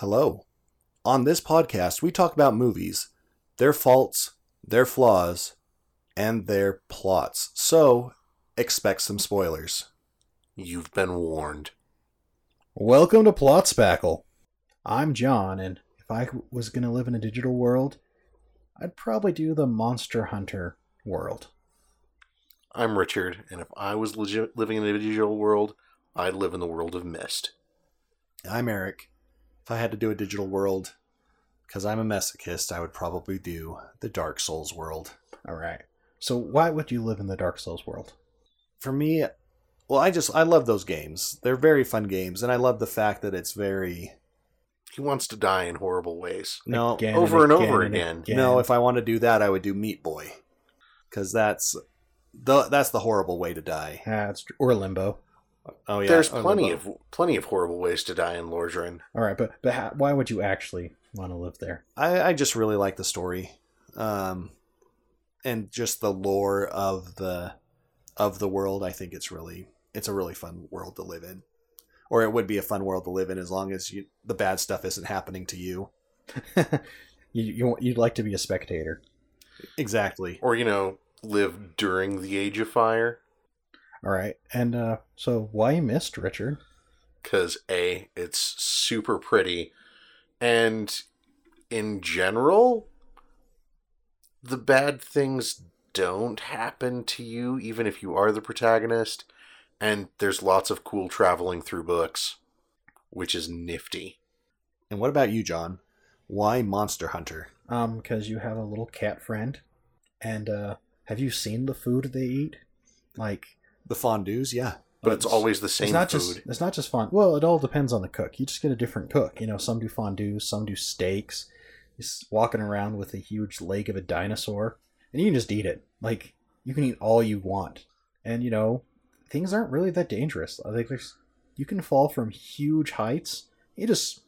Hello. On this podcast, we talk about movies, their faults, their flaws, and their plots. So, expect some spoilers. You've been warned. Welcome to Plot Spackle. I'm John, and if I was going to live in a digital world, I'd probably do the Monster Hunter world. I'm Richard, and if I was legit living in a digital world, I'd live in the world of Myst. I'm Eric. If I had to do a digital world, because I'm a masochist, I would probably do the Dark Souls world. All right. So, why would you live in the Dark Souls world? For me, well, I just I love those games. They're very fun games, and I love the fact that it's very He wants to die in horrible ways. no Again over and over again. no. If I want to do that, I would do Meat Boy, because that's the that's the horrible way to die. It's or Limbo. Oh yeah, There's oh, plenty of plenty of horrible ways to die in Lordran. All right, but but ha- why would you actually want to live there? I, I just really like the story, um, and just the lore of the of the world. I think it's really it's a really fun world to live in, or it would be a fun world to live in as long as you, the bad stuff isn't happening to you. you, you you'd like to be a spectator. Exactly. Or, you know, live during the Age of Fire. All right, and uh, so why Myst Richard? Because, A, it's super pretty. And in general, the bad things don't happen to you, even if you are the protagonist. And there's lots of cool traveling through books, which is nifty. And what about you, John? Why Monster Hunter? Um, because you have a little cat friend, and uh, have you seen the food they eat? Like, The fondues, yeah. But it's always the same it's not food. just it's not just fondue. Well, it all depends on the cook. You just get a different cook. You know, some do fondue, some do steaks. Just walking around with a huge leg of a dinosaur, and you can just eat it. Like you can eat all you want, and you know things aren't really that dangerous. Uh, I think there's you can fall from huge heights. You just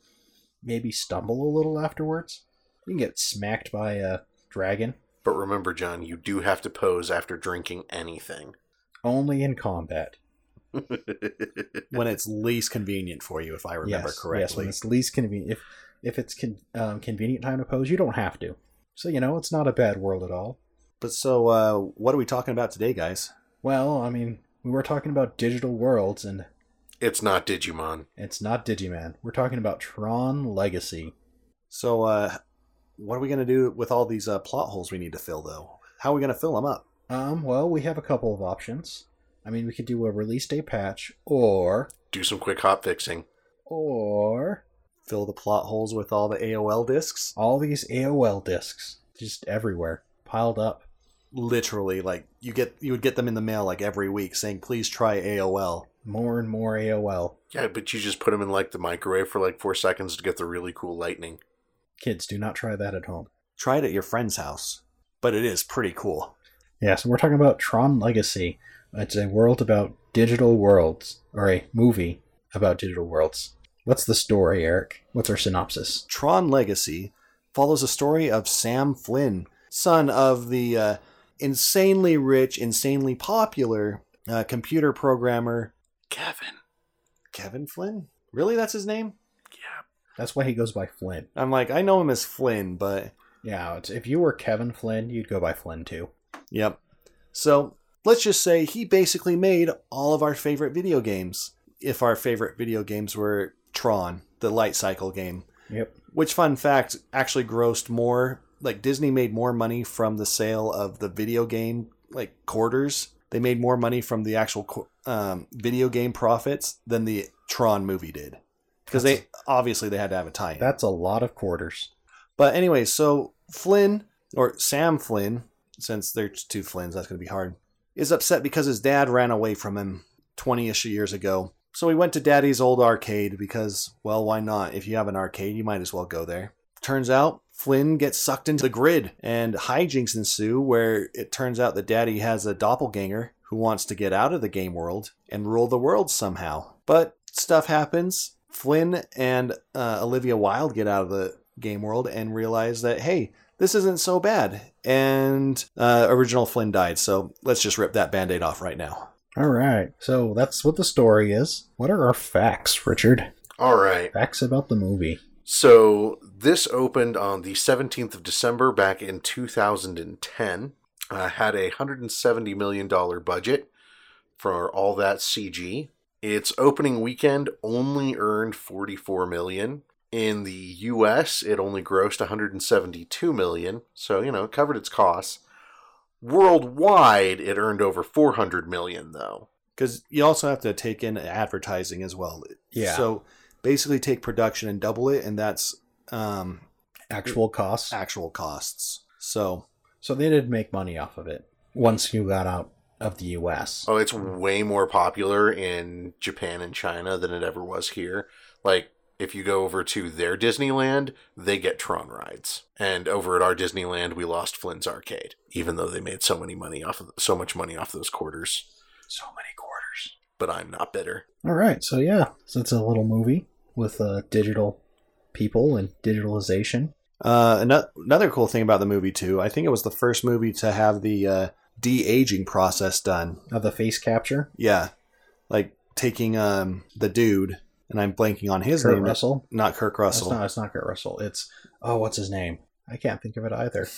maybe stumble a little afterwards. You can get smacked by a dragon. But remember, John, you do have to pose after drinking anything. Only in combat. when it's least convenient for you, if I remember yes, Yes, correctly. when it's least convenient. If if it's con- um, convenient time to pose, you don't have to. So you know, it's not a bad world at all. but so, uh, what are we talking about today, guys? Well, I mean, we were talking about digital worlds, and it's not Digimon. it's not Digimon. We're talking about Tron Legacy. So, uh, what are we going to do with all these uh, plot holes we need to fill, though? How are we going to fill them up? Um, well, we have a couple of options. I mean, we could do a release day patch, or Do some quick hot fixing. or Fill the plot holes with all the AOL discs? all these AOL discs just everywhere, piled up. Literally, like you get you would get them in the mail like every week saying, "Please try AOL." More and more AOL. Yeah, but you just put them in like the microwave for like four seconds to get the really cool lightning. Kids, do not try that at home. Try it at your friend's house, but it is pretty cool. Yeah, so we're talking about Tron Legacy. It's a world about digital worlds, or a movie about digital worlds. What's the story, Eric? What's our synopsis? Tron Legacy follows a story of Sam Flynn, son of the uh, insanely rich, insanely popular uh, computer programmer Kevin. Kevin Flynn. Really, that's his name? Yeah. That's why he goes by Flynn. I'm like, I know him as Flynn, but Yeah, it's, if you were Kevin Flynn, you'd go by Flynn too. Yep. So let's just say he basically made all of our favorite video games. If our favorite video games were Tron, the light cycle game, Yep. which fun fact actually grossed more like disney made more money from the sale of the video game like quarters they made more money from the actual um, video game profits than the tron movie did because they obviously they had to have a tie That's a lot of quarters. but anyway so flynn or sam flynn since they're two flynn's that's going to be hard. Is upset because his dad ran away from him 20ish years ago. So he went to daddy's old arcade because well why not? If you have an arcade you might as well go there. Turns out flynn gets sucked into the grid and hijinks ensue where it turns out that daddy has a doppelganger who wants to get out of the game world and rule the world somehow. But stuff happens. Flynn and uh, olivia wilde get out of the game world and realize that hey this isn't so bad and uh, original flynn died so let's just rip that band-aid off right now All right. So that's what the story is. What are our facts, Richard? All right. Facts about the movie. So this opened on the 17th of December back in 2010. Uh, had a $170 million budget for all that CG. Its opening weekend only earned 44 million. In the US, it only grossed 172 million, so you know, it covered its costs. Worldwide, it earned over 400 million though. Because you also have to take in advertising as well. Yeah. So basically, take production and double it, and that's um, Actual costs. actual costs. So So they did make money off of it once you got out of the US. Oh, it's way more popular in Japan and China than it ever was here. Like, if you go over to their Disneyland, they get Tron rides. And over at our Disneyland, we lost Flynn's Arcade, even though they made so many money off of so much money off those quarters. So many quarters. But I'm not bitter. All right. So yeah, so it's a little movie with uh, digital people and digitalization. uh, another cool thing about the movie too, I think it was the first movie to have the uh, de aging process done. of the face capture. Yeah, like taking um, the dude, and I'm blanking on his Kurt name. Russell. Not Kirk It's Russell. not. It's not Kurt Russell. It's oh, what's his name? I can't think of it either.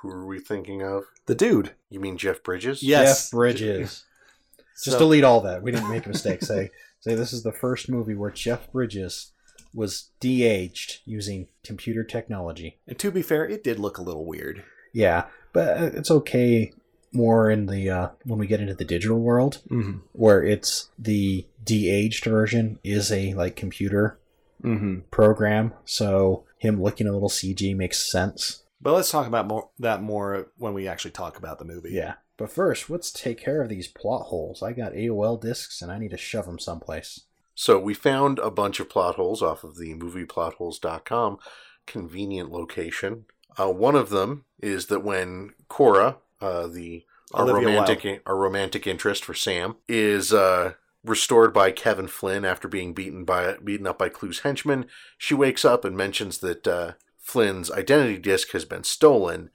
Who are we thinking of? The dude. You mean Jeff Bridges? Yes. Jeff Bridges. Just So- delete all that. We didn't make a mistake. say say this is the first movie where Jeff Bridges was de-aged using computer technology. And to be fair, it did look a little weird. Yeah, but uh, it's okay more in the uh, when we get into the digital world Mm-hmm. where it's the de-aged version is a like computer Mm-hmm. program, so him looking a little CG makes sense. But let's talk about more, that more when we actually talk about the movie. Yeah. But first, let's take care of these plot holes. I got AOL discs and I need to shove them someplace. So we found a bunch of plot holes off of the movieplotholes.com convenient location. Uh, one of them is that when Quorra, uh, the our Olivia romantic our romantic interest for Sam, is uh, restored by Kevin Flynn after being beaten by beaten up by Clu's henchmen, she wakes up and mentions that uh, Flynn's identity disc has been stolen.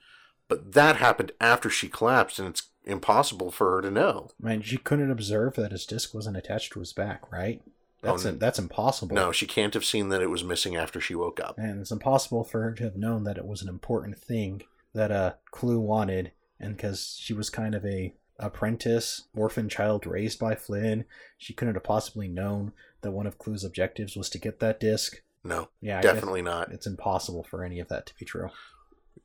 But that happened after she collapsed, and it's impossible for her to know. I mean, she couldn't observe that his disc wasn't attached to his back, right? That's Oh, that's impossible. No, she can't have seen that it was missing after she woke up. And it's impossible for her to have known that it was an important thing that uh, Clu wanted, and because she was kind of a apprentice, orphan child raised by Flynn, she couldn't have possibly known that one of Clu's objectives was to get that disc. No, Yeah, I definitely not. It's impossible for any of that to be true.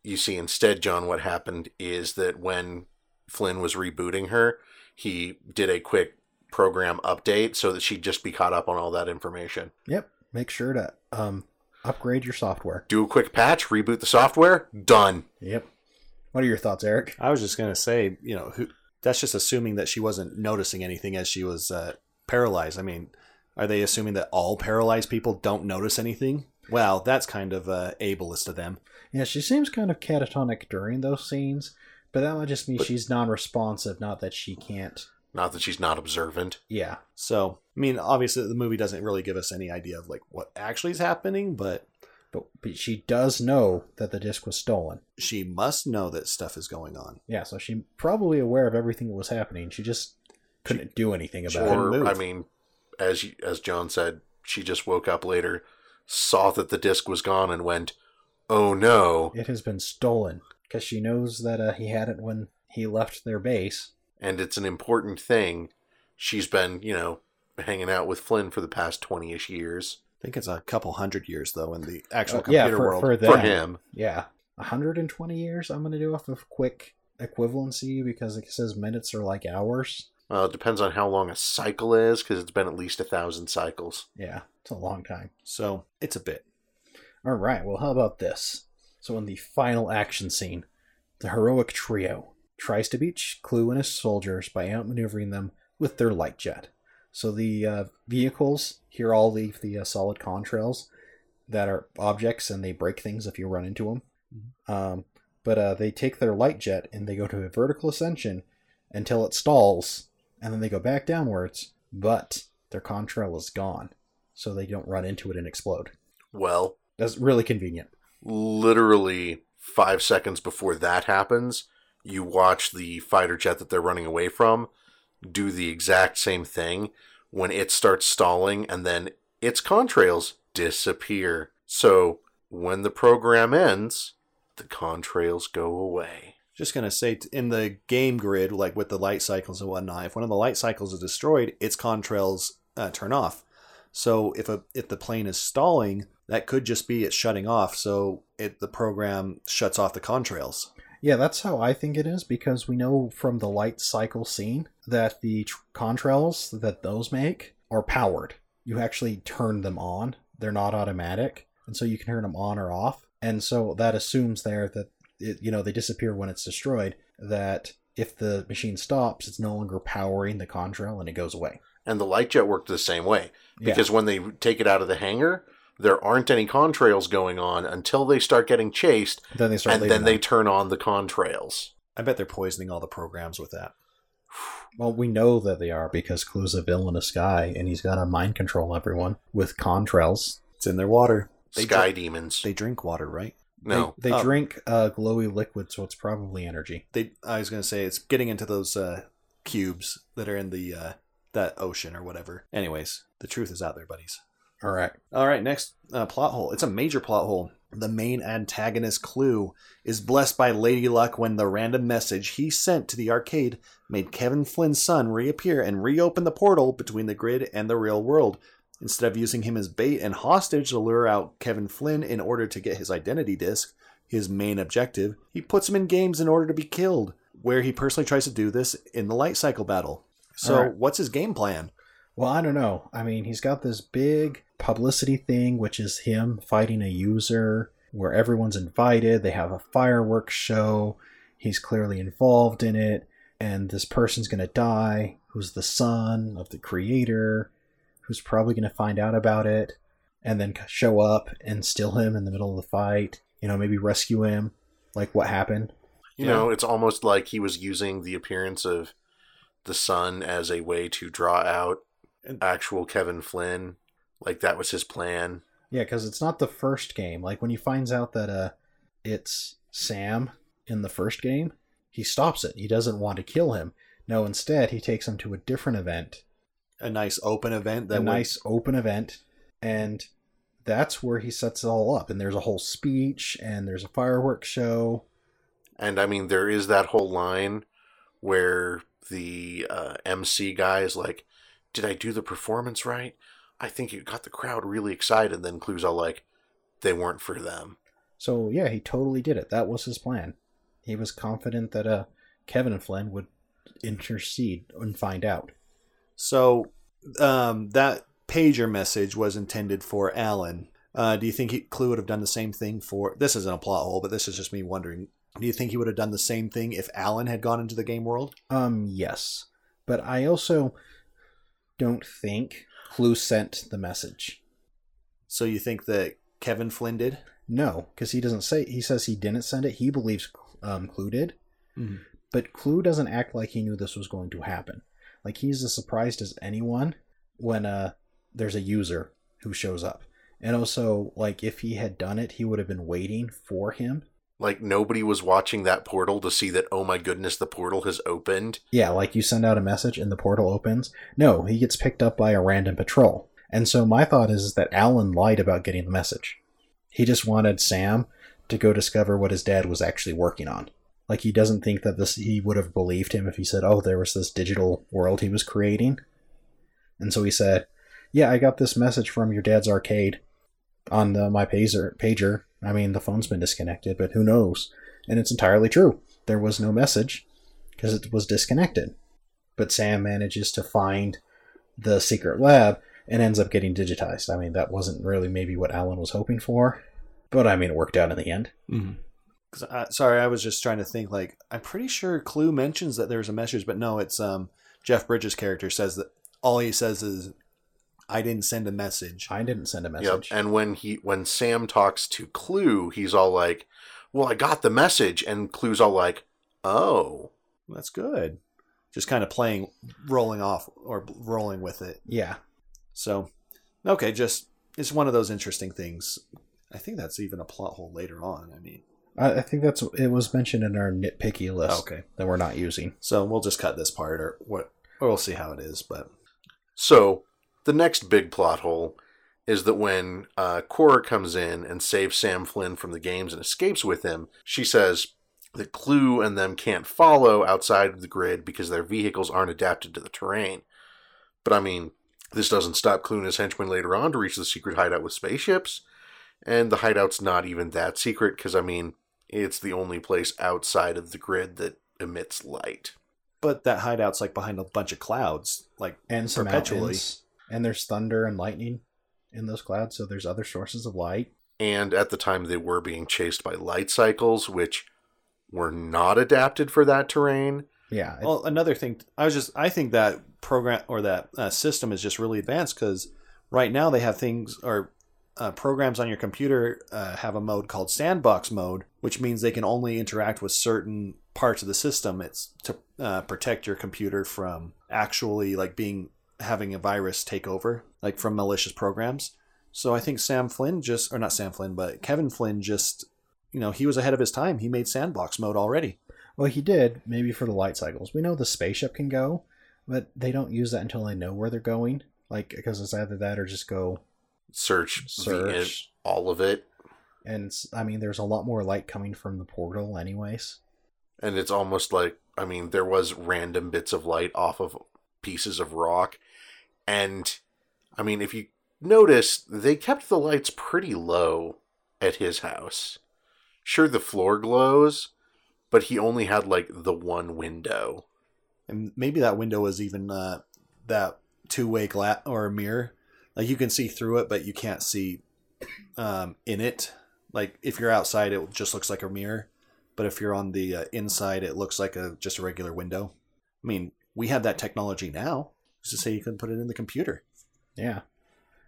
you see instead john what happened is that when flynn was rebooting her he did a quick program update so that she'd just be caught up on all that information Yep. Make sure to um upgrade your software. do a quick patch reboot the software done Yep. What are your thoughts, Eric? I was just gonna say, you know, who, that's just assuming that she wasn't noticing anything as she was uh, paralyzed. I mean, are they assuming that all paralyzed people don't notice anything? Well, that's kind of uh, ableist of them. Yeah, she seems kind of catatonic during those scenes, but that might just mean But- she's non-responsive, not that she can't. not that she's not observant Yeah. So, I mean, obviously, the movie doesn't really give us any idea of like what actually is happening, but But, but she does know that the disc was stolen. she must know that stuff is going on. Yeah, so she probably aware of everything that was happening. She just couldn't do anything about couldn't it. or i mean as you- as john said she just woke up later saw that the disc was gone and went oh no It has been stolen because she knows that uh, he had it when he left their base. and it's an important thing she's been you know hanging out with flynn for the past 20ish years I think it's a couple hundred years though in the actual Uh, yeah, computer for, world. for them. for him Yeah, 120 years. I'm going to do off of quick equivalency because it says minutes are like hours. Well, it depends on how long a cycle is, because it's been at least a thousand cycles. Yeah, it's a long time. So it's a bit. All right, well, how about this? So, in the final action scene, the heroic trio tries to beat Clu and his soldiers by outmaneuvering them with their light jet. So, the uh, vehicles here all leave the uh, solid contrails that are objects and they break things if you run into them. Um, but uh, they take their light jet and they go to a vertical ascension until it stalls, and then they go back downwards, but their contrail is gone, so they don't run into it and explode. Well, That's really convenient. literally five seconds before that happens, you watch the fighter jet that they're running away from do the exact same thing when it starts stalling and then its contrails disappear. So when the program ends, the contrails go away. Just gonna say in the game grid, like with the light cycles and whatnot, if one of the light cycles is destroyed, its contrails uh, turn off. So if a if the plane is stalling, that could just be it shutting off. So it the program shuts off the contrails. Yeah, that's how I think it is because we know from the light cycle scene that the tr- contrails that those make are powered. You actually turn them on. They're not automatic, and so you can turn them on or off. And so that assumes there that it, you know they disappear when it's destroyed. That if the machine stops, it's no longer powering the contrail and it goes away. And the light jet worked the same way Yeah. because when they take it out of the hangar, there aren't any contrails going on until they start getting chased, then they start and leaving then they turn on the contrails. I bet they're poisoning all the programs with that. Well, we know that they are because Clu's a villainous guy, and he's got to mind control everyone with contrails. It's in their water. They Sky dr- demons. They drink water, right? no, They, they Oh. drink uh, glowy liquid, so it's probably energy. They. I was gonna say it's getting into those uh, cubes that are in the uh, that ocean or whatever. Anyways, the truth is out there, buddies. All right. All right, next uh, plot hole. It's a major plot hole. The main antagonist, Clu, is blessed by Lady Luck when the random message he sent to the arcade made Kevin Flynn's son reappear and reopen the portal between the grid and the real world. Instead of using him as bait and hostage to lure out Kevin Flynn in order to get his identity disc, his main objective, he puts him in games in order to be killed, where he personally tries to do this in the light cycle battle. So, right. what's his game plan? Well, I don't know. I mean, he's got this big publicity thing, which is him fighting a user where everyone's invited. They have a fireworks show. He's clearly involved in it. And this person's going to die, who's the son of the creator, who's probably going to find out about it and then show up and steal him in the middle of the fight. You know, maybe rescue him, like what happened. you Yeah. know, it's almost like he was using the appearance of the son as a way to draw out actual Kevin Flynn. Like that was his plan. Yeah, because it's not the first game. Like when he finds out that uh, it's Sam in the first game, he stops it. He doesn't want to kill him. No, instead he takes him to a different event, A nice open event that a would- nice open event, and that's where he sets it all up. And there's a whole speech, and there's a fireworks show. And I mean, there is that whole line where the uh, MC guy is like, "Did I do the performance right? I think it got the crowd really excited." Then Clu's all like, "They weren't for them." So yeah, he totally did it. That was his plan. He was confident that uh, Kevin and Flynn would intercede and find out. So um, that pager message was intended for Alan. Uh, do you think he, Clu would have done the same thing for? This isn't a plot hole, but this is just me wondering. Do you think he would have done the same thing if Alan had gone into the game world? Um, yes. But I also don't think Clu sent the message. So you think that Kevin Flynn did? No, because he doesn't say. He says he didn't send it. He believes um, Clu did. Mhm. But Clu doesn't act like he knew this was going to happen. Like he's as surprised as anyone when uh, there's a user who shows up. And also, like if he had done it, he would have been waiting for him. Like nobody was watching that portal to see that. Oh my goodness, the portal has opened. Yeah, like you send out a message and the portal opens. No, he gets picked up by a random patrol. And so my thought is that Alan lied about getting the message. He just wanted Sam to go discover what his dad was actually working on. Like he doesn't think that this he would have believed him if he said, "Oh, there was this digital world he was creating." And so he said, "Yeah, I got this message from your dad's arcade on the, my pager. Pager. I mean, the phone's been disconnected, but who knows?" And it's entirely true. There was no message because it was disconnected. But Sam manages to find the secret lab and ends up getting digitized. I mean, that wasn't really maybe what Alan was hoping for, but I mean, it worked out in the end. Mm-hmm. sorry, I was just trying to think. Like, I'm pretty sure Clu mentions that there's a message, but no, it's um Jeff Bridges' character says that all he says is, "I didn't send a message." I didn't send a Yep. message. And when he when Sam talks to Clu, he's all like, "Well, I got the message," and Clu's all like, "Oh." That's good. Just kind of playing, rolling off or rolling with it. yeah. So, okay, just it's one of those interesting things. I think that's even a plot hole later on. I mean, I, I think that's it was mentioned in our nitpicky list okay, that we're not using. so we'll just cut this part, or what, or we'll see how it is. But So, the next big plot hole is that when uh, Quorra comes in and saves Sam Flynn from the games and escapes with him, she says that Clu and them can't follow outside of the grid because their vehicles aren't adapted to the terrain. But I mean, this doesn't stop Clu and his henchmen later on to reach the secret hideout with spaceships. And the hideout's not even that secret because, I mean, it's the only place outside of the grid that emits light. But that hideout's like behind a bunch of clouds, like and some Perpetually. mountains. And there's thunder and lightning in those clouds, so there's other sources of light. And at the time, they were being chased by light cycles, which were not adapted for that terrain. Yeah, it- Well, another thing, I was just, I think that program or that uh, system is just really advanced because right now they have things or uh, programs on your computer uh, have a mode called sandbox mode, which means they can only interact with certain parts of the system. It's to uh, protect your computer from actually like being having a virus take over, like from malicious programs. So I think Sam Flynn just, or not Sam Flynn, but Kevin Flynn just, you know, he was ahead of his time. He made sandbox mode already. well, he did maybe for the light cycles. We know the spaceship can go, but they don't use that until they know where they're going. Like because it's either that or just go Search, the, search. all of it. And I mean, there's a lot more light coming from the portal, anyways. And it's almost like, I mean, there was random bits of light off of pieces of rock. And, I mean, if you notice, they kept the lights pretty low at his house. Sure, the floor glows, but he only had, like, the one window. and maybe that window was even uh, that two-way glass or a mirror. Like you can see through it but you can't see um, in it. Like if you're outside it just looks like a mirror. But if you're on the uh, inside it looks like a just a regular window. I mean we have that technology now Who's to say you couldn't put it in the computer Yeah.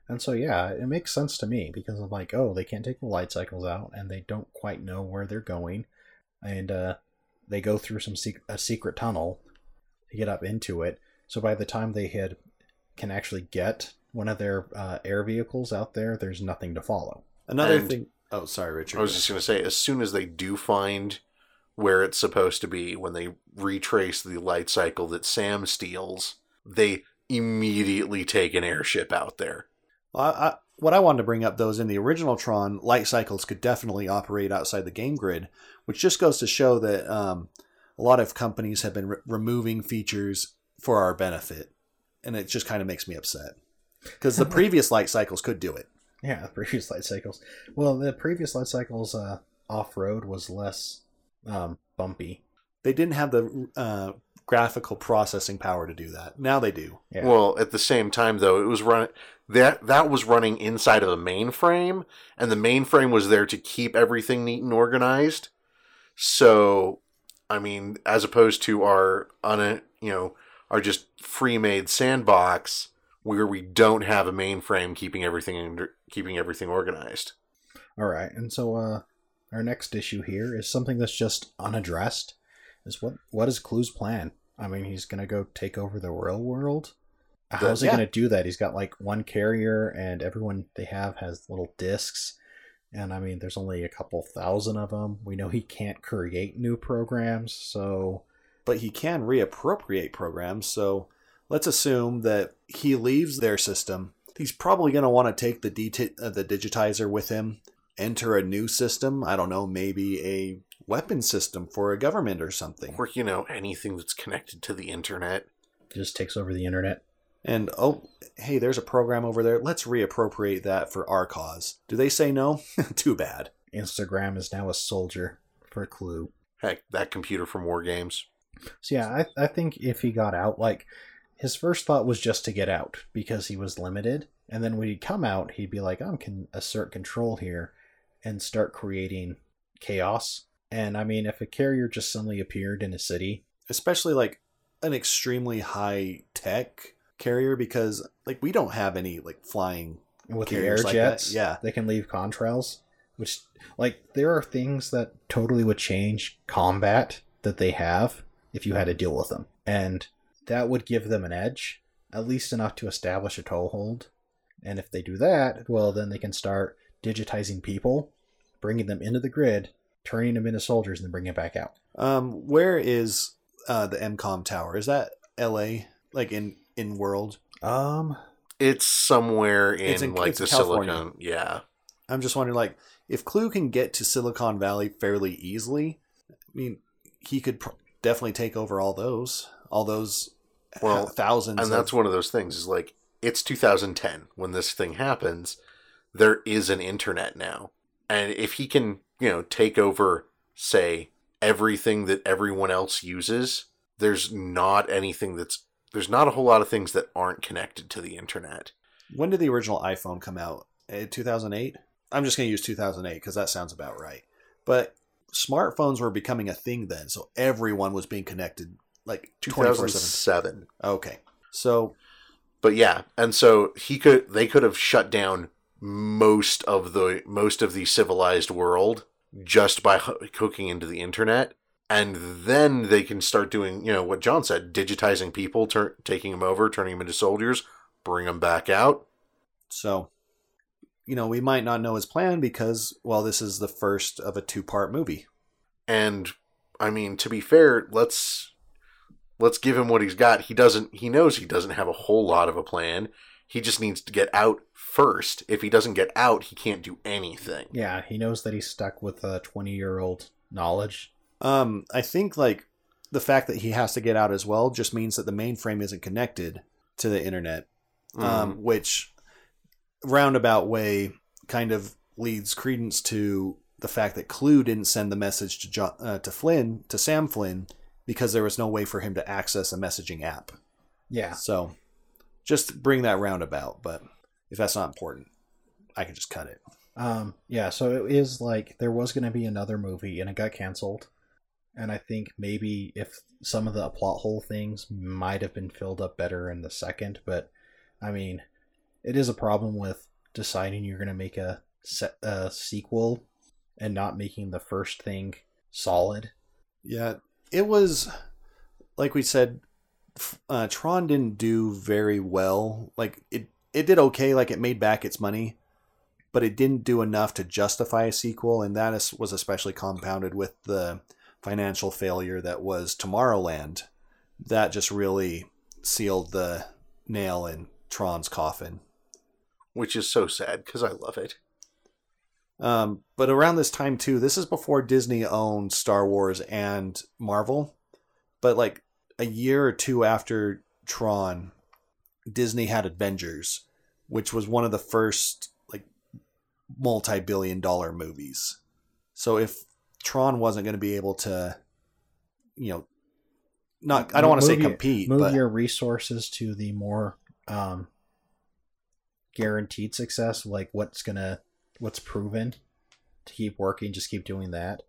And so, yeah, it makes sense to me because I'm like, oh, they can't take the light cycles out and they don't quite know where they're going. And uh, they go through some sec- a secret tunnel to get up into it. So by the time they hit, can actually get one of their uh, air vehicles out there, there's nothing to follow. another And- thing oh sorry richard I was just going to say, as soon as they do find where it's supposed to be, when they retrace the light cycle that Sam steals, they immediately take an airship out there. Well, I, I, what I wanted to bring up, though, is in the original Tron, light cycles could definitely operate outside the game grid, which just goes to show that um, a lot of companies have been re- removing features for our benefit, and it just kind of makes me upset because the previous light cycles could do it. Yeah, the previous light cycles. Well, the previous light cycles uh, off road was less um, bumpy. They didn't have the uh, graphical processing power to do that. Now they do. Yeah. Well, at the same time, though, it was run that that was running inside of a mainframe, and the mainframe was there to keep everything neat and organized. So, I mean, as opposed to our un, you know, our just free-made sandbox where we don't have a mainframe keeping everything under, keeping everything organized. All right, and so uh, our next issue here is something that's just unaddressed. Is what what is Clu's plan? I mean, he's gonna go take over the real world. How's he yeah. gonna do that? He's got like one carrier, and everyone they have has little discs. And I mean, there's only a couple thousand of them. We know he can't create new programs, so but he can reappropriate programs. So let's assume that he leaves their system. He's probably going to want to take the det- uh, the digitizer with him, enter a new system. I don't know, maybe a weapon system for a government or something. Or you know, anything that's connected to the internet. just takes over the internet. And oh, hey, there's a program over there. Let's reappropriate that for our cause. Do they say no? Too bad. Instagram is now a soldier for a Clu. Heck, that computer from War Games. So yeah, I I think if he got out, like his first thought was just to get out because he was limited, and then when he'd come out, he'd be like, "I can assert control here," and start creating chaos. And I mean, if a carrier just suddenly appeared in a city, Especially like an extremely high tech carrier because like we don't have any like flying with the air Carriers like that, jets, yeah. they can leave contrails. Which, like, there are things that totally would change combat that they have if you had to deal with them, and that would give them an edge, at least enough to establish a toehold. And if they do that, well, then they can start digitizing people, bringing them into the grid, turning them into soldiers, and then bringing it back out. Um, where is uh, the ENCOM tower? Is that L.A. like in in world? Um, It's somewhere in, It's in- like it's the California. silicon. Yeah. I'm just wondering, like, if Clu can get to Silicon Valley fairly easily, I mean, he could pr- definitely take over all those, all those Well, ha- thousands. And that's one of those things is like it's 2010 when this thing happens. There is an internet now. And if he can, you know, take over say everything that everyone else uses, there's not anything that's there's not a whole lot of things that aren't connected to the internet. when did the original iPhone come out? Eh, 2008. I'm just going to use 2008 because that sounds about right. But smartphones were becoming a thing then, so everyone was being connected like 24 7. 2007. Okay, so But yeah, and so he could they could have shut down most of the most of the civilized world just by hooking into the internet and then they can start doing, you know, what John said, digitizing people, tur- taking them over, turning them into soldiers, bring them back out. So, you know, we might not know his plan because, well, this is the first of a two part movie. And I mean, to be fair, let's let's give him what he's got. He doesn't he knows he doesn't have a whole lot of a plan. He just needs to get out first. If he doesn't get out, he can't do anything. Yeah, he knows that he's stuck with a 20 year old knowledge. Um, I think, like, the fact that he has to get out as well just means that the mainframe isn't connected to the internet, Mm. um, which roundabout way kind of leads credence to the fact that Clu didn't send the message to John, uh, to Flynn, to Sam Flynn, because there was no way for him to access a messaging app. Yeah. So just bring that roundabout, but if that's not important, I can just cut it. Um, yeah, so it is like there was going to be another movie and it got canceled. And I think maybe if some of the plot hole things might have been filled up better in the second, but I mean, it is a problem with deciding you're going to make a, se- a sequel and not making the first thing solid. Yeah, it was like we said. Uh, Tron didn't do very well. Like it, it did okay. Like it made back its money, but it didn't do enough to justify a sequel, and that is, was especially compounded with the financial failure that was Tomorrowland. That just really sealed the nail in Tron's coffin. which is so sad because I love it. Um, but around this time too, this is before Disney owned Star Wars and Marvel. But like a year or two after Tron, Disney had Avengers, which was one of the first like multi-billion dollar movies. So if Tron wasn't going to be able to, you know, not I don't want to say compete, Move but your resources to the more um, guaranteed success, like what's gonna what's proven to keep working. Just keep doing that.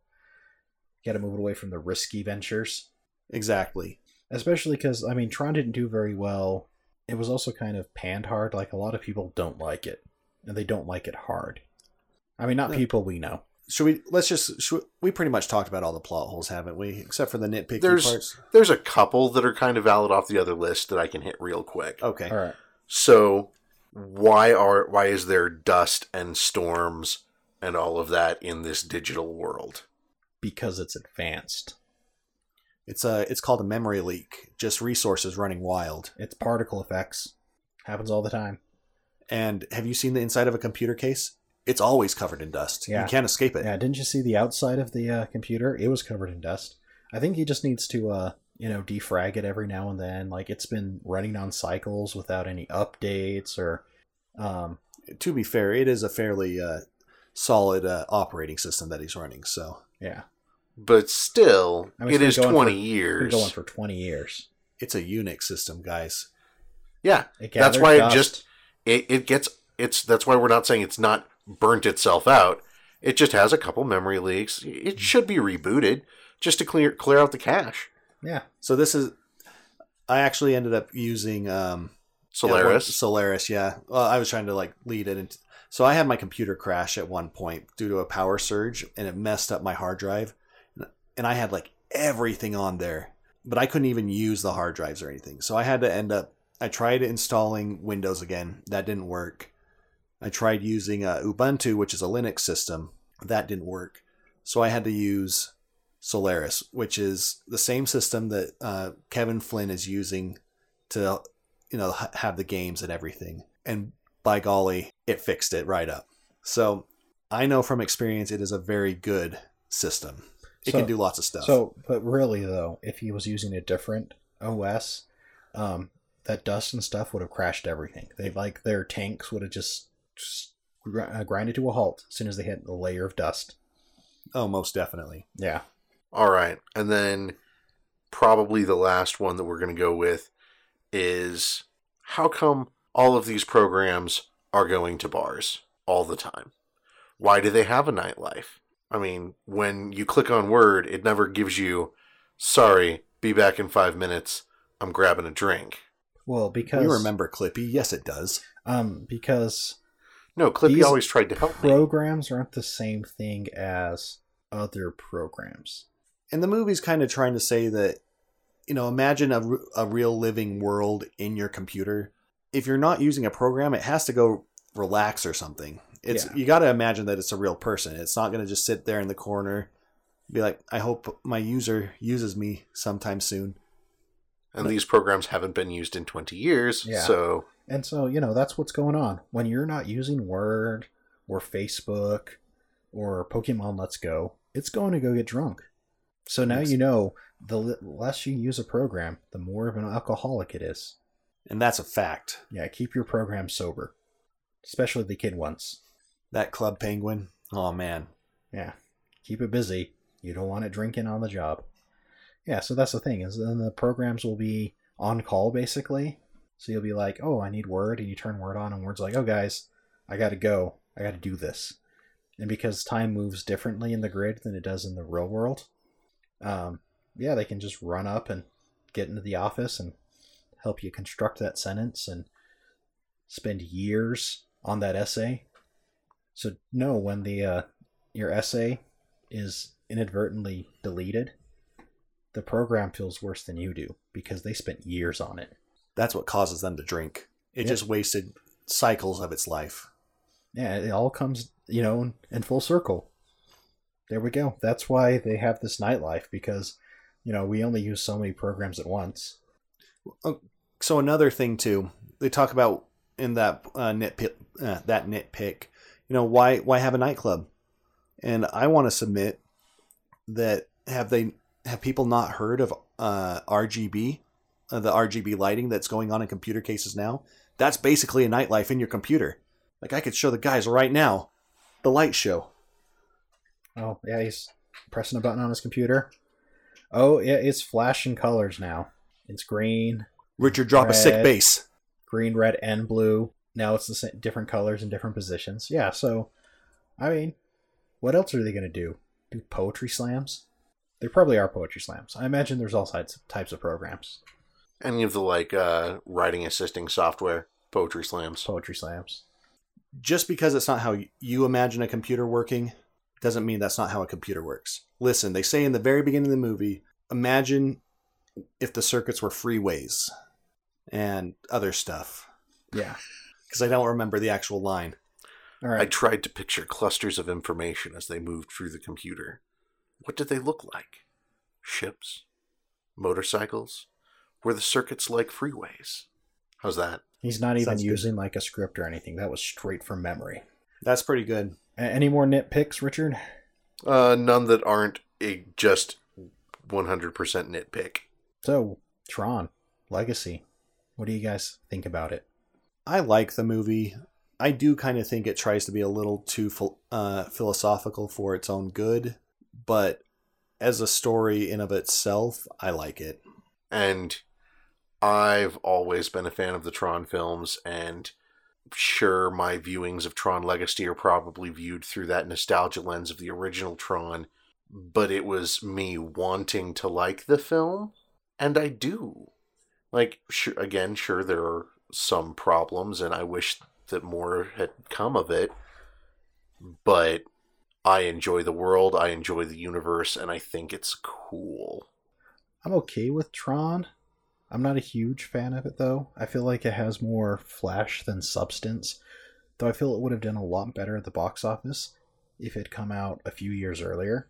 Got to move it away from the risky ventures, exactly. Especially because I mean Tron didn't do very well. It was also kind of panned hard. Like a lot of people don't like it, and they don't like it hard. I mean, not Yeah. people we know. Should we? Let's just. Should we, we pretty much talked about all the plot holes, haven't we? Except for the nitpicky There's- parts. There's a couple that are kind of valid off the other list that I can hit real quick. Okay. All right. So why are why is there dust and storms and all of that in this digital world? Because it's advanced. It's a it's called a memory leak. Just resources running wild. It's particle effects. Happens all the time. And have you seen the inside of a computer case? It's always covered in dust. Yeah. You can't escape it. Yeah, didn't you see the outside of the uh, computer? It was covered in dust. I think he just needs to, uh, you know, defrag it every now and then. Like it's been running on cycles without any updates or, um, To be fair, it is a fairly uh, solid uh, operating system that he's running. So yeah, But still, I mean, it's is been going 20 for- been years. going for twenty years. it's a Unix system, guys. yeah, It That's gathered why it just- it, it gets it's that's why we're not saying it's not burnt itself out. It just has a couple memory leaks. It should be rebooted just to clear clear out the cache. yeah. So this is. I actually ended up using um, Yeah, Solaris. Solaris, yeah. Well, I was trying to like lead it into. So I had my computer crash at one point due to a power surge, and it messed up my hard drive, and I had like everything on there, but I couldn't even use the hard drives or anything. So I had to end up. I tried installing Windows again. That didn't work. I tried using uh, Ubuntu, which is a Linux system. That didn't work. So I had to use Solaris, which is the same system that uh, Kevin Flynn is using to you know ha- have the games and everything and by golly, it fixed it right up. So I know from experience it is a very good system. It So- can do lots of stuff. So, but really though, if he was using a different OS, um, that dust and stuff would have crashed everything. They like their tanks would have just, just gr- uh, grinded to a halt as soon as they hit the layer of dust. oh, most definitely. Yeah. All right. And then probably the last one that we're going to go with is how come all of these programs are going to bars all the time? Why do they have a nightlife? I mean, when you click on Word, it never gives you, sorry, be back in five minutes. I'm grabbing a drink. Well, because you remember Clippy. Yes, it does. um because No, Clippy always tried to help me. programs aren't the same thing as other programs. And the movie's kind of trying to say that, you know, imagine a, a real living world in your computer. If you're not using a program, it has to go relax or something. It's Yeah. you got to imagine that it's a real person. It's not going to just sit there in the corner, be like, I hope my user uses me sometime soon. And these programs haven't been used in 20 years. Yeah. So, And so, you know, that's what's going on. When you're not using Word or Facebook or Pokemon Let's Go, it's going to go get drunk. So now Yes. you know the less you use a program, the more of an alcoholic it is. And that's a fact. Yeah, keep your program sober, especially the kid ones. That Club Penguin, oh man. Yeah, keep it busy. You don't want it drinking on the job. Yeah, so that's the thing is then the programs will be on call basically. So you'll be like, oh, I need Word, and you turn Word on, and Word's like, oh, guys, I got to go. I got to do this. And because time moves differently in the grid than it does in the real world, um, yeah, they can just run up and get into the office and help you construct that sentence and spend years on that essay. So no, when the uh, your essay is inadvertently deleted, the program feels worse than you do because they spent years on it. That's what causes them to drink. It Yep. just wasted cycles of its life. Yeah, it all comes, you know, in, in full circle. There we go. That's why they have this nightlife because, you know, we only use so many programs at once. so another thing too, they talk about in that uh, nitpick, uh, that nitpick, you know, why why have a nightclub? And I want to submit that have they have people not heard of uh, RGB, uh, the RGB lighting that's going on in computer cases now? That's basically a nightlife in your computer. Like I could show the guys right now, the light show. Oh, yeah, he's pressing a button on his computer. Oh, yeah, it's flashing colors now. It's green, Richard drop a sick bass. green, red, and blue. Now it's the same, different colors and different positions. Yeah, so, I mean, what else are they going to do? Do poetry slams? There probably are poetry slams. I imagine there's all types types of programs. any of the like uh, writing assisting software, poetry slams. Poetry slams. just because it's not how you imagine a computer working doesn't mean that's not how a computer works. Listen, they say in the very beginning of the movie, imagine if the circuits were freeways and other stuff. Yeah. Because I don't remember the actual line. All I tried to picture clusters of information as they moved through the computer. What did they look like? Ships? Motorcycles? Were the circuits like freeways? How's that? He's not even Sounds good. using like a script or anything. That was straight from memory. That's pretty good. A- any more nitpicks, Richard? Uh, none that aren't a just 100% nitpick. So, Tron, Legacy. What do you guys think about it? I like the movie. I do kind of think it tries to be a little too uh, philosophical for its own good, but as a story in of itself, I like it. And I've always been a fan of the Tron films, and sure, my viewings of Tron Legacy are probably viewed through that nostalgia lens of the original Tron, but it was me wanting to like the film, and I do. Like, again, sure, there are some problems, and I wish that more had come of it, but I enjoy the world, I enjoy the universe, and I think it's cool. I'm okay with Tron. I'm not a huge fan of it though. I feel like it has more flash than substance. Though I feel it would have done a lot better at the box office if it had come out a few years earlier.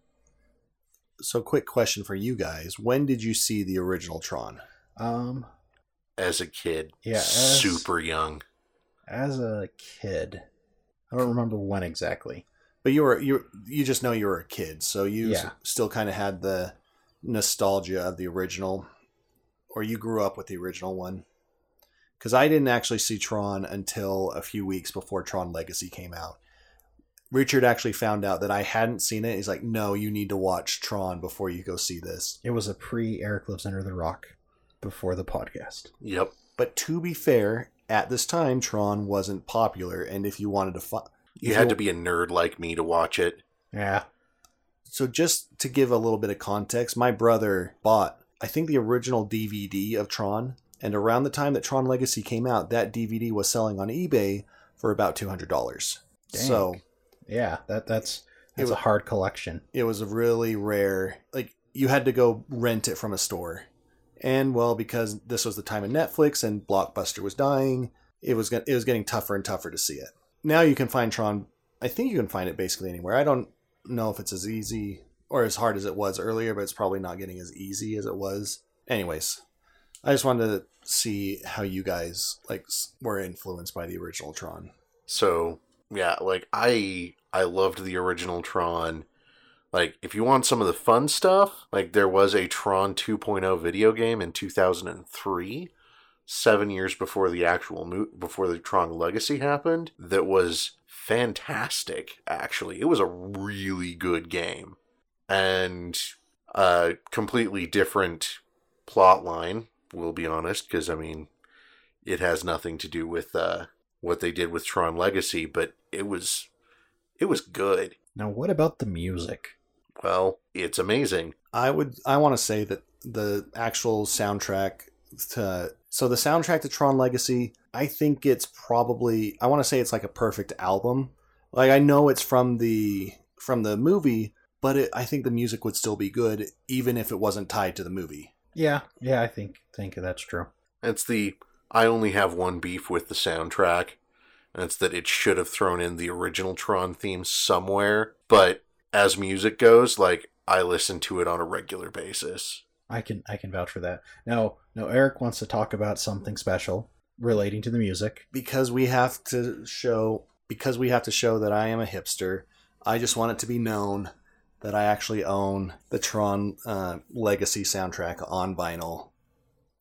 So, quick question for you guys: When did you see the original Tron? Um, as a kid. Yeah, as- Super young. as a kid. I don't remember when exactly. But you were you you just know you were a kid, so you Yeah. s- still kind of had the nostalgia of the original, or you grew up with the original one. Because I didn't actually see Tron until a few weeks before Tron Legacy came out. Richard actually found out that I hadn't seen it. He's like, "No, you need to watch Tron before you go see this." It was a pre Eric Lives Under the Rock before the podcast. Yep. But to be fair, at this time, Tron wasn't popular, and if you wanted to, fi- You had to be a nerd like me to watch it. Yeah. So just to give a little bit of context, my brother bought I think the original DVD of Tron, and around the time that Tron Legacy came out, that DVD was selling on eBay for about two hundred dollars. So Yeah, that that's that's It a hard collection. it was a really rare like you had to go rent it from a store. And well, because this was the time of Netflix and Blockbuster was dying, it was it was getting tougher and tougher to see it. Now you can find Tron. I think you can find it basically anywhere. I don't know if it's as easy or as hard as it was earlier, but it's probably not getting as easy as it was. Anyways, I just wanted to see how you guys like were influenced by the original Tron. So yeah, like I I loved the original Tron. Like if you want some of the fun stuff, like there was a Tron 2.0 video game in 2003, 7 years before the actual mo- before the Tron Legacy happened that was fantastic actually. It was a really good game and a completely different plot line, we'll be honest, cuz I mean it has nothing to do with uh what they did with Tron Legacy, but it was it was good. Now, what about the music? Well, it's amazing. I would I want to say that the actual soundtrack to so the soundtrack to Tron Legacy, I think it's probably I want to say it's like a perfect album. Like I know it's from the from the movie, but it, I think the music would still be good even if it wasn't tied to the movie. Yeah, yeah, I think think that's true. It's the I only have one beef with the soundtrack, and it's that it should have thrown in the original Tron theme somewhere. But as music goes, like I listen to it on a regular basis. I can I can vouch for that. Now, now Eric wants to talk about something special relating to the music. Because we have to show because we have to show that I am a hipster. I just want it to be known that I actually own the Tron uh, Legacy soundtrack on vinyl.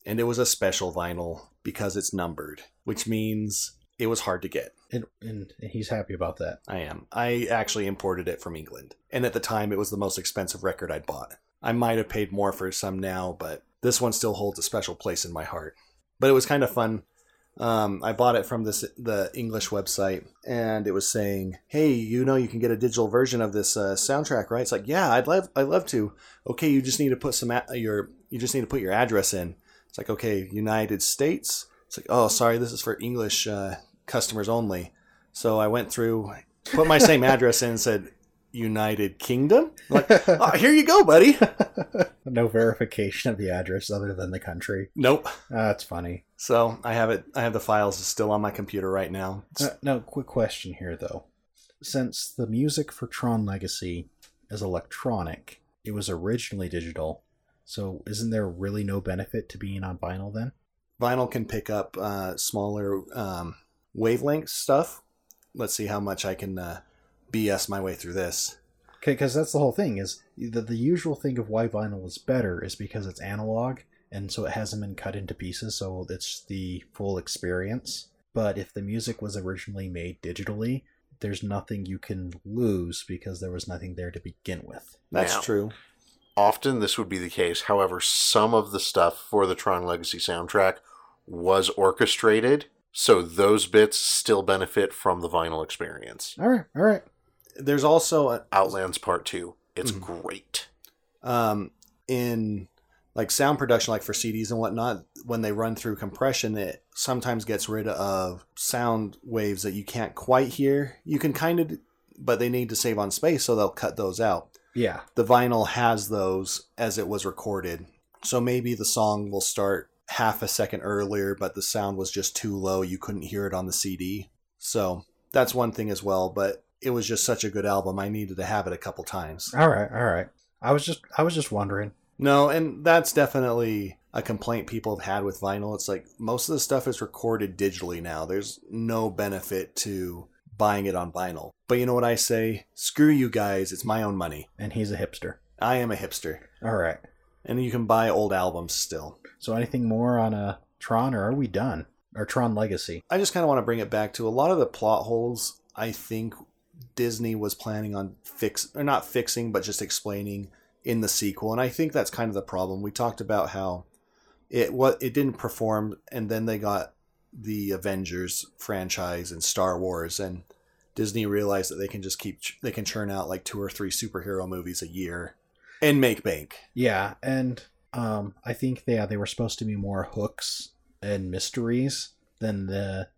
And it was a special vinyl because it's numbered, which means it was hard to get. And, and he's happy about that. I am. I actually imported it from England. And at the time, it was the most expensive record I'd bought. I might have paid more for some now, but this one still holds a special place in my heart. But it was kind of fun. Um, I bought it from this the English website, and it was saying, "Hey, you know, you can get a digital version of this uh, soundtrack, right?" It's like, "Yeah, I'd love, I'd love to." Okay, you just need to put some your, you just need to put your address in. It's like, okay, United States. It's like, oh, sorry, this is for English uh, customers only. So I went through, put my same address in, and said United Kingdom. I'm like, oh, here you go, buddy. no verification of the address other than the country. Nope. Ah, That's funny. So I have it. I have the files still on my computer right now. Uh, now, quick question here though. Since the music for Tron Legacy is electronic, it was originally digital. So isn't there really no benefit to being on vinyl then? vinyl can pick up uh, smaller um, wavelength stuff. Let's see how much I can uh, BS my way through this. Okay, because that's the whole thing. Is the the usual thing of why vinyl is better is because it's analog, and so it hasn't been cut into pieces, so it's the full experience. But if the music was originally made digitally, there's nothing you can lose because there was nothing there to begin with. That's Now- true. Often this would be the case. However, some of the stuff for the Tron Legacy soundtrack was orchestrated, so those bits still benefit from the vinyl experience. All right, all right. There's also a, Outlands Part 2. It's Mhm. great. um, in like sound production, like for CDs and whatnot, when they run through compression, it sometimes gets rid of sound waves that you can't quite hear. You can kind of, but they need to save on space, so they'll cut those out. Yeah, the vinyl has those as it was recorded. So maybe the song will start half a second earlier, but the sound was just too low. You couldn't hear it on the CD. So that's one thing as well. But it was just such a good album. I needed to have it a couple times. all right, all right. I was just I was just wondering. No, and that's definitely a complaint people have had with vinyl. It's like most of the stuff is recorded digitally now. There's no benefit to buying it on vinyl. But you know what I say? Screw you guys. It's my own money. And he's a hipster. I am a hipster. All right. And you can buy old albums still. So anything more on uh, Tron, or are we done? Or Tron Legacy? I just kind of want to bring it back to a lot of the plot holes. I think Disney was planning on fix or not fixing, but just explaining in the sequel, and I think that's kind of the problem. We talked about how it what it didn't perform, and then they got the Avengers franchise and Star Wars, and Disney realized that they can just keep they can churn out like two or three superhero movies a year and make bank. Yeah, and um, I think they, yeah, they were supposed to be more hooks and mysteries than the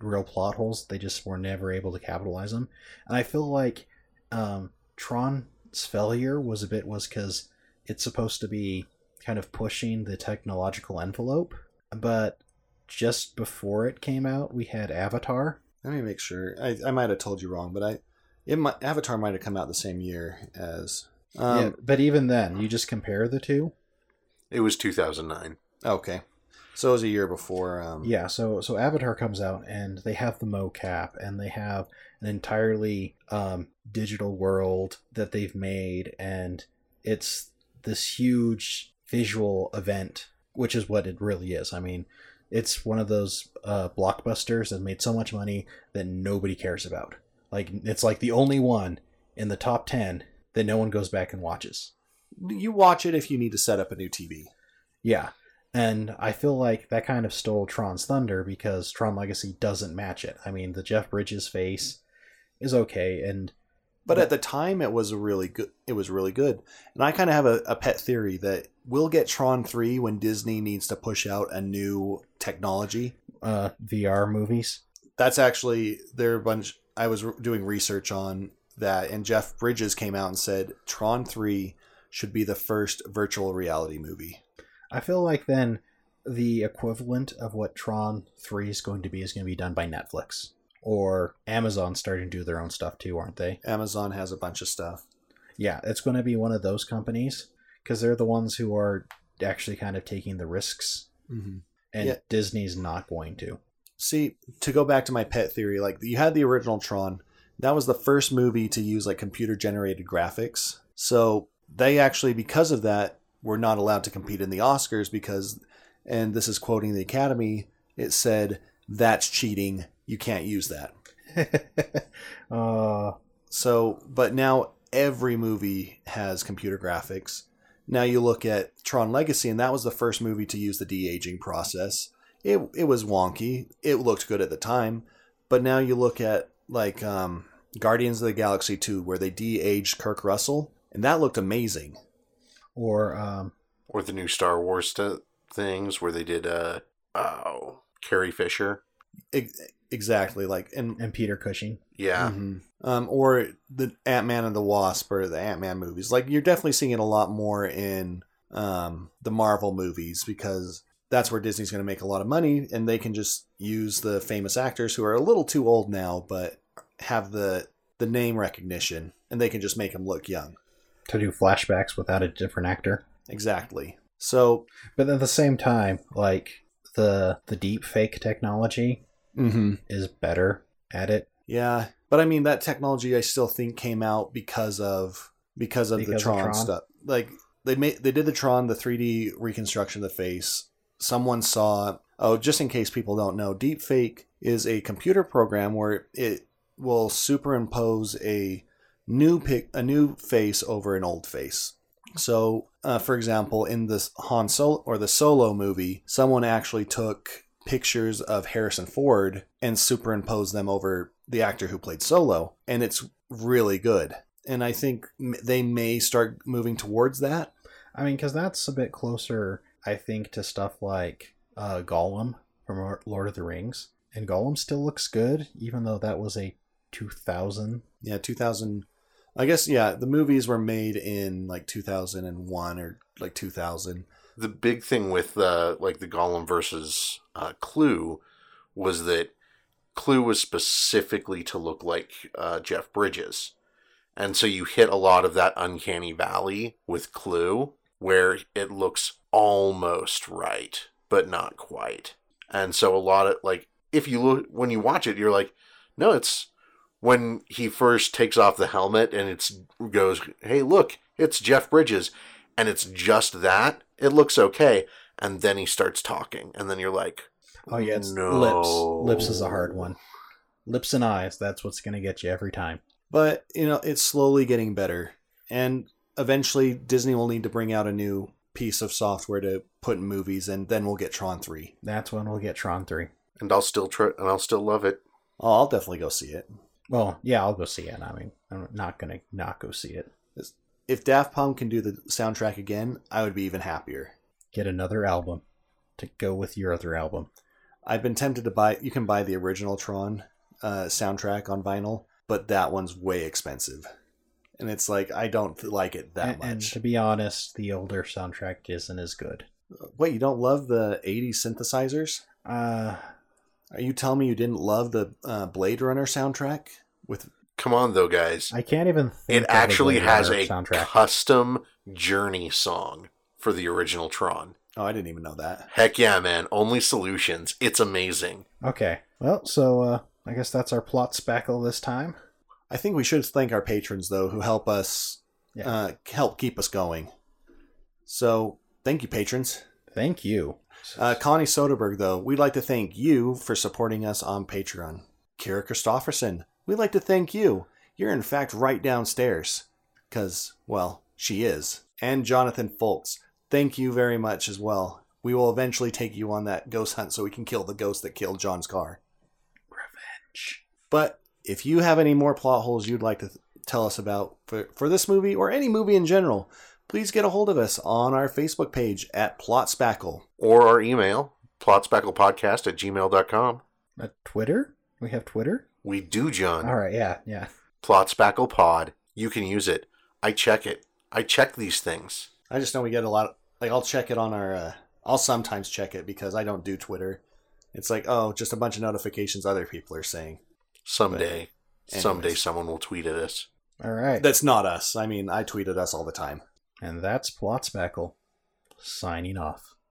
real plot holes. They just were never able to capitalize them. And I feel like um, Tron's failure was a bit was because it's supposed to be kind of pushing the technological envelope, but just before it came out, we had Avatar. Let me make sure. I, I might have told you wrong, but I it might, Avatar might have come out the same year as. Um, yeah, but even then, you just compare the two. It was 2009. Okay. So it was a year before. Um, Yeah, so so Avatar comes out and they have the mocap and they have an entirely um, digital world that they've made and it's this huge visual event, which is what it really is. I mean, it's one of those uh, blockbusters that made so much money that nobody cares about. Like it's like the only one in the top ten that no one goes back and watches. You watch it if you need to set up a new TV. Yeah. And I feel like that kind of stole Tron's thunder because Tron Legacy doesn't match it. I mean, the Jeff Bridges face is okay, and But at the time, it was really good. It was really good, and I kind of have a, a pet theory that we'll get Tron three when Disney needs to push out a new technology. uh, VR movies. That's actually there are a bunch. I was doing research on that, and Jeff Bridges came out and said Tron three should be the first virtual reality movie. I feel like then the equivalent of what Tron 3 is going to be is going to be done by Netflix. Or Amazon starting to do their own stuff too, aren't they? Amazon has a bunch of stuff. Yeah, it's going to be one of those companies because they're the ones who are actually kind of taking the risks, Mm-hmm. and Yeah. Disney's not going to. See, to go back to my pet theory, like you had the original Tron. That was the first movie to use like computer generated graphics. So they actually, because of that, were not allowed to compete in the Oscars because, and this is quoting the Academy, it said, that's cheating. You can't use that. uh, So, but now every movie has computer graphics. Now you look at Tron Legacy, and that was the first movie to use the de aging process. It it was wonky. It looked good at the time, but now you look at like um, Guardians of the Galaxy Two, where they de aged Kurt Russell, and that looked amazing. or um, Or the new Star Wars st- things where they did, uh, oh, Carrie Fisher. Ex- exactly, like and and Peter Cushing. Yeah. Mhm. Um, or the Ant Man and the Wasp or the Ant Man movies. Like you're definitely seeing it a lot more in um, the Marvel movies because that's where Disney's going to make a lot of money, and they can just use the famous actors who are a little too old now, but have the the name recognition, and they can just make them look young. to do flashbacks without a different actor. Exactly. So, But at the same time, like the the deep fake technology mhm. is better at it yeah, but I mean that technology I still think came out because of because of the Because of Tron, Tron? stuff. Like they made they did the Tron, the 3D reconstruction of the face. Someone saw oh, just in case people don't know, deepfake is a computer program where it will superimpose a new pic a new face over an old face. So, uh, for example, in this Han Solo or the Solo movie, someone actually took pictures of Harrison Ford and superimposed them over the actor who played Solo, and it's really good. And I think they may start moving towards that. I mean, because that's a bit closer, I think, to stuff like uh, Gollum from Lord of the Rings. And Gollum still looks good, even though that was a 2000. Yeah, 2000. I guess, yeah, the movies were made in like 2001 or like 2000. The big thing with uh, like the Gollum versus uh, Clu was that Clu was specifically to look like uh, Jeff Bridges, and so you hit a lot of that uncanny valley with Clu, where it looks almost right, but not quite. And so a lot of like if you look when you watch it, you're like, no, it's when he first takes off the helmet and it's goes, hey, look, it's Jeff Bridges, and it's just that. It looks okay, and then he starts talking, and then you're like, Oh yeah, it's No. lips. Lips is a hard one. Lips and eyes. That's what's gonna get you every time. But, you know, it's slowly getting better. And eventually Disney will need to bring out a new piece of software to put in movies and then we'll get Tron 3. That's when we'll get Tron three. and I'll still try, and I'll still love it. Oh, I'll definitely go see it. Well, yeah, I'll go see it. I mean, I'm not gonna not go see it. If Daft Punk can do the soundtrack again, I would be even happier. Get another album to go with your other album. I've been tempted to buy. You can buy the original Tron uh, soundtrack on vinyl, but that one's way expensive, and it's like I don't like it that and, and much. to be honest, the older soundtrack isn't as good. Wait, you don't love the '80s synthesizers? Uh, Are you telling me you didn't love the uh, Blade Runner soundtrack? With Come on, though, guys. I can't even. Think It of actually Blade has a soundtrack. custom Journey song for the original Tron. oh, I didn't even know that. Heck yeah, man. Only solutions. It's amazing. Okay, well, so uh, I guess that's our plot spackle this time. I think we should thank our patrons though, who help us Yeah. uh, help keep us going. So thank you, patrons. Thank you. Uh, Connie Soderberg, though, we'd like to thank you for supporting us on Patreon. Kira Christofferson, we'd like to thank you. You're in fact right downstairs. Because, well, she is. And Jonathan Foltz, thank you very much as well. We will eventually take you on that ghost hunt so we can kill the ghost that killed John's car. Revenge. But if you have any more plot holes you'd like to th- tell us about for, for this movie or any movie in general, please get a hold of us on our Facebook page at Plot Spackle. Or our email, plotspacklepodcast at gmail.com. Uh, Twitter? We have Twitter. We do, John. All right. Yeah. Yeah. Plotspacklepod. You can use it. I check it. I check these things. I just know we get a lot of, like, I'll check it on our, uh, I'll sometimes check it because I don't do Twitter. It's like, oh, just a bunch of notifications other people are saying. Someday, someday someone will tweet at us. All right. That's not us. I mean, I tweet at us all the time. and that's plot spackle. Signing off.